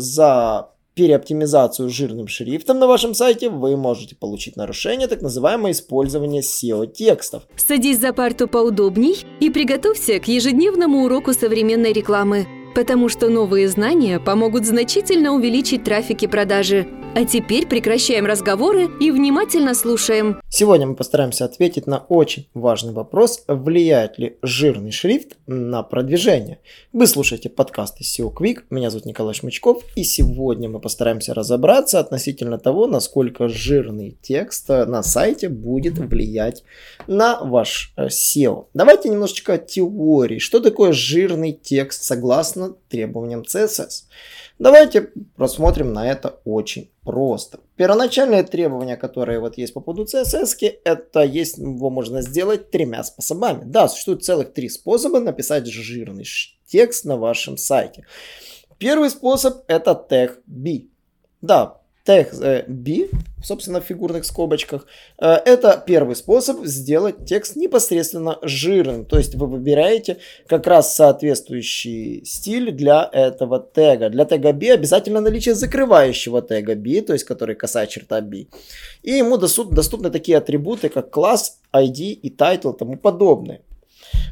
за переоптимизацию жирным шрифтом на вашем сайте, вы можете получить нарушение, так называемое использование SEO-текстов. Садись за парту поудобней и приготовься к ежедневному уроку современной рекламы, потому что новые знания помогут значительно увеличить трафик и продажи – а теперь прекращаем разговоры и внимательно слушаем. Сегодня мы постараемся ответить на очень важный вопрос, влияет ли жирный шрифт на продвижение. Вы слушаете подкаст из SEO Quick, меня зовут Николай Шмычков, и сегодня мы постараемся разобраться относительно того, насколько жирный текст на сайте будет влиять на ваш э, SEO. Давайте немножечко теории. Что такое жирный текст согласно требованиям CSS? Давайте просмотрим на это очень просто. Первоначальные требования, которые вот есть по поводу CSS, это есть, его можно сделать тремя способами. Да, существует целых три способа написать жирный текст на вашем сайте. Первый способ это тег B. Да, тег э, B, собственно, в фигурных скобочках, э, это первый способ сделать текст непосредственно жирным. То есть вы выбираете как раз соответствующий стиль для этого тега. Для тега B обязательно наличие закрывающего тега B, то есть который касая черта B. И ему доступ, доступны такие атрибуты, как класс, ID и title и тому подобное.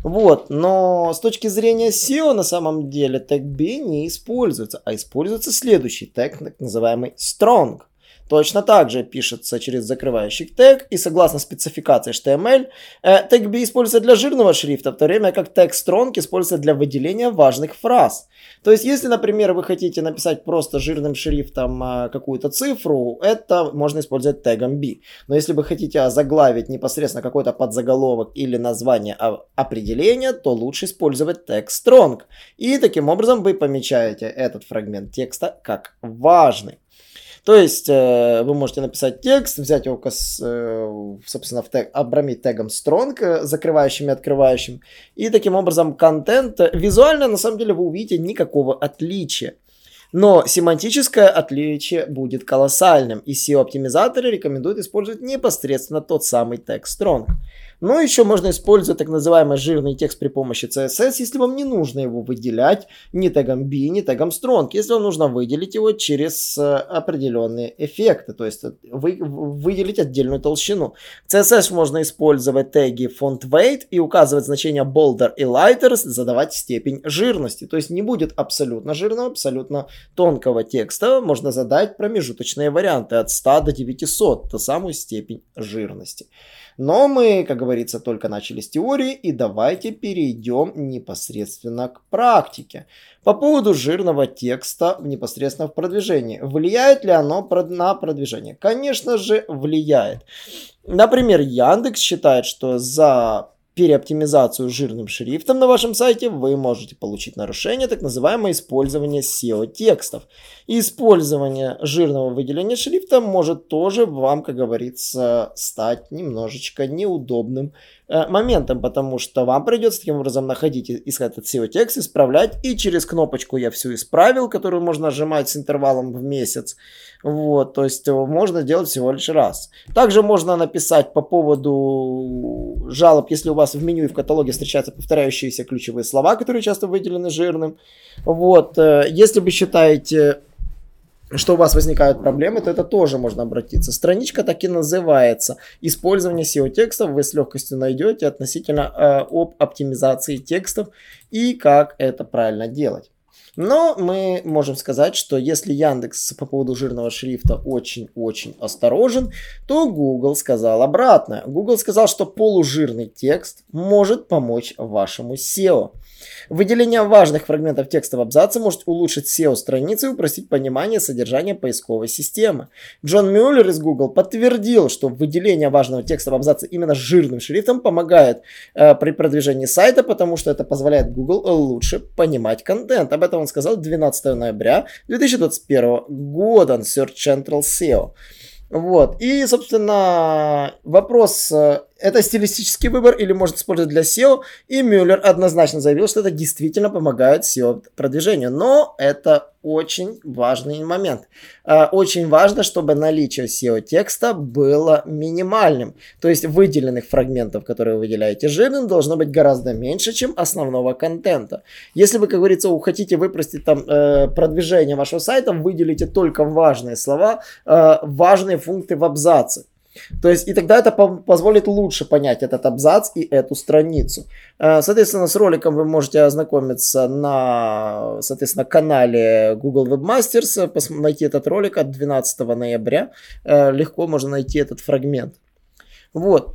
Вот, но с точки зрения SEO на самом деле тег B не используется, а используется следующий тег, так называемый strong. Точно так же пишется через закрывающий тег и согласно спецификации HTML, э, тег B используется для жирного шрифта, в то время как тег strong используется для выделения важных фраз. То есть, если, например, вы хотите написать просто жирным шрифтом э, какую-то цифру, это можно использовать тегом B. Но если вы хотите заглавить непосредственно какой-то подзаголовок или название определения, то лучше использовать тег strong. И таким образом вы помечаете этот фрагмент текста как важный. То есть э, вы можете написать текст, взять его, э, собственно, в тег, обрамить тегом strong, э, закрывающим и открывающим. И таким образом контент, визуально на самом деле вы увидите никакого отличия. Но семантическое отличие будет колоссальным, и SEO-оптимизаторы рекомендуют использовать непосредственно тот самый тег strong. Но еще можно использовать так называемый жирный текст при помощи CSS, если вам не нужно его выделять ни тегом B, ни тегом strong, если вам нужно выделить его через э, определенные эффекты, то есть вы, выделить отдельную толщину. В CSS можно использовать теги font weight и указывать значение bolder и lighter, задавать степень жирности. То есть не будет абсолютно жирного, абсолютно тонкого текста, можно задать промежуточные варианты от 100 до 900, ту самую степень жирности. Но мы, как говорится, только начали с теории, и давайте перейдем непосредственно к практике. По поводу жирного текста непосредственно в продвижении. Влияет ли оно на продвижение? Конечно же, влияет. Например, Яндекс считает, что за переоптимизацию жирным шрифтом на вашем сайте, вы можете получить нарушение, так называемое использование SEO-текстов. использование жирного выделения шрифта может тоже вам, как говорится, стать немножечко неудобным Э, моментом, потому что вам придется таким образом находить, искать этот SEO-текст, исправлять, и через кнопочку «Я все исправил», которую можно нажимать с интервалом в месяц, вот, то есть можно делать всего лишь раз. Также можно написать по поводу жалоб, если у вас в меню и в каталоге встречаются повторяющиеся ключевые слова, которые часто выделены жирным, вот, э, если вы считаете что у вас возникают проблемы, то это тоже можно обратиться. Страничка так и называется. Использование SEO-текстов вы с легкостью найдете относительно э, об оптимизации текстов и как это правильно делать. Но мы можем сказать, что если Яндекс по поводу жирного шрифта очень-очень осторожен, то Google сказал обратное. Google сказал, что полужирный текст может помочь вашему SEO. Выделение важных фрагментов текста в абзаце может улучшить SEO страницы и упростить понимание содержания поисковой системы. Джон Мюллер из Google подтвердил, что выделение важного текста в абзаце именно жирным шрифтом помогает э, при продвижении сайта, потому что это позволяет Google лучше понимать контент. Об этом он сказал 12 ноября 2021 года на Search Central SEO. Вот. И, собственно, вопрос, э, это стилистический выбор или может использовать для SEO. И Мюллер однозначно заявил, что это действительно помогает SEO продвижению. Но это очень важный момент. А, очень важно, чтобы наличие SEO-текста было минимальным. То есть выделенных фрагментов, которые вы выделяете жирным, должно быть гораздо меньше, чем основного контента. Если вы, как говорится, хотите выпростить там э, продвижение вашего сайта, выделите только важные слова, э, важные функты в абзаце. То есть, и тогда это позволит лучше понять этот абзац и эту страницу. Э, соответственно, с роликом вы можете ознакомиться на, соответственно, канале Google Webmasters, найти этот ролик от 12 ноября. Э, легко можно найти этот фрагмент. Вот.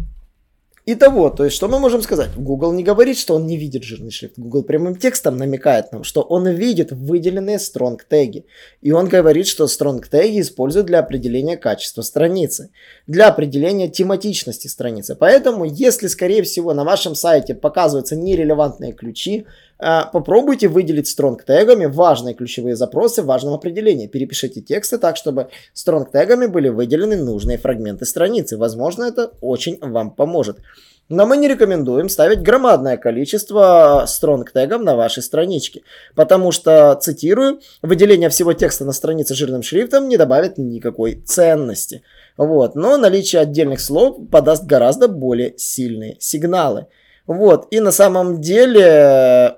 Итого, то есть, что мы можем сказать? Google не говорит, что он не видит жирный шрифт. Google прямым текстом намекает нам, что он видит выделенные strong теги. И он говорит, что strong теги используют для определения качества страницы, для определения тематичности страницы. Поэтому, если, скорее всего, на вашем сайте показываются нерелевантные ключи, попробуйте выделить стронг тегами важные ключевые запросы в важном определении. Перепишите тексты так, чтобы стронг тегами были выделены нужные фрагменты страницы. Возможно, это очень вам поможет. Но мы не рекомендуем ставить громадное количество стронг тегов на вашей страничке, потому что, цитирую, выделение всего текста на странице жирным шрифтом не добавит никакой ценности. Вот. Но наличие отдельных слов подаст гораздо более сильные сигналы. Вот. И на самом деле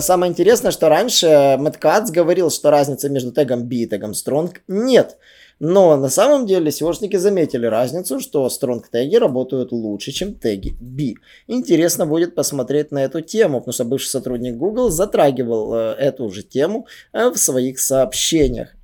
самое интересное, что раньше Мэтт говорил, что разницы между тегом B и тегом Strong нет. Но на самом деле SEOшники заметили разницу, что Strong теги работают лучше, чем теги B. Интересно будет посмотреть на эту тему, потому что бывший сотрудник Google затрагивал э, эту же тему э, в своих сообщениях.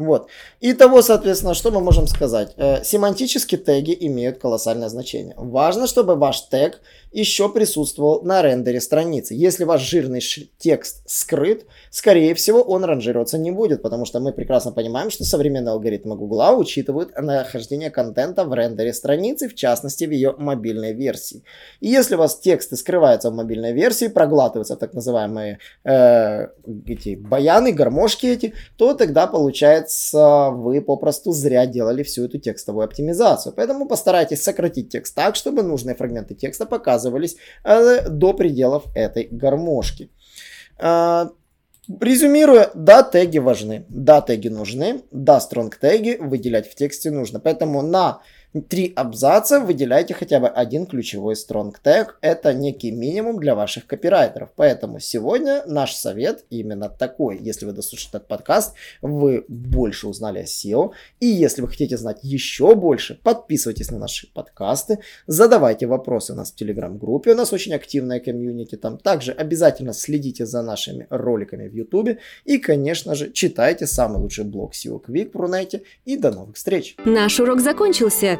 Вот. И того, соответственно, что мы можем сказать? Э, семантические теги имеют колоссальное значение. Важно, чтобы ваш тег еще присутствовал на рендере страницы. Если ваш жирный текст скрыт, скорее всего, он ранжироваться не будет, потому что мы прекрасно понимаем, что современные алгоритмы Google учитывают нахождение контента в рендере страницы, в частности, в ее мобильной версии. И если у вас тексты скрываются в мобильной версии, проглатываются так называемые э, эти баяны, гармошки эти, то тогда получается вы попросту зря делали всю эту текстовую оптимизацию. Поэтому постарайтесь сократить текст так, чтобы нужные фрагменты текста показывали оказывались э, до пределов этой гармошки. Э, резюмируя, да, теги важны, да, теги нужны, да, стронг теги выделять в тексте нужно. Поэтому на три абзаца выделяйте хотя бы один ключевой strong tag. Это некий минимум для ваших копирайтеров. Поэтому сегодня наш совет именно такой. Если вы дослушали этот подкаст, вы больше узнали о SEO. И если вы хотите знать еще больше, подписывайтесь на наши подкасты, задавайте вопросы у нас в телеграм-группе. У нас очень активная комьюнити там. Также обязательно следите за нашими роликами в YouTube. И, конечно же, читайте самый лучший блог SEO Quick в Рунете. И до новых встреч! Наш урок закончился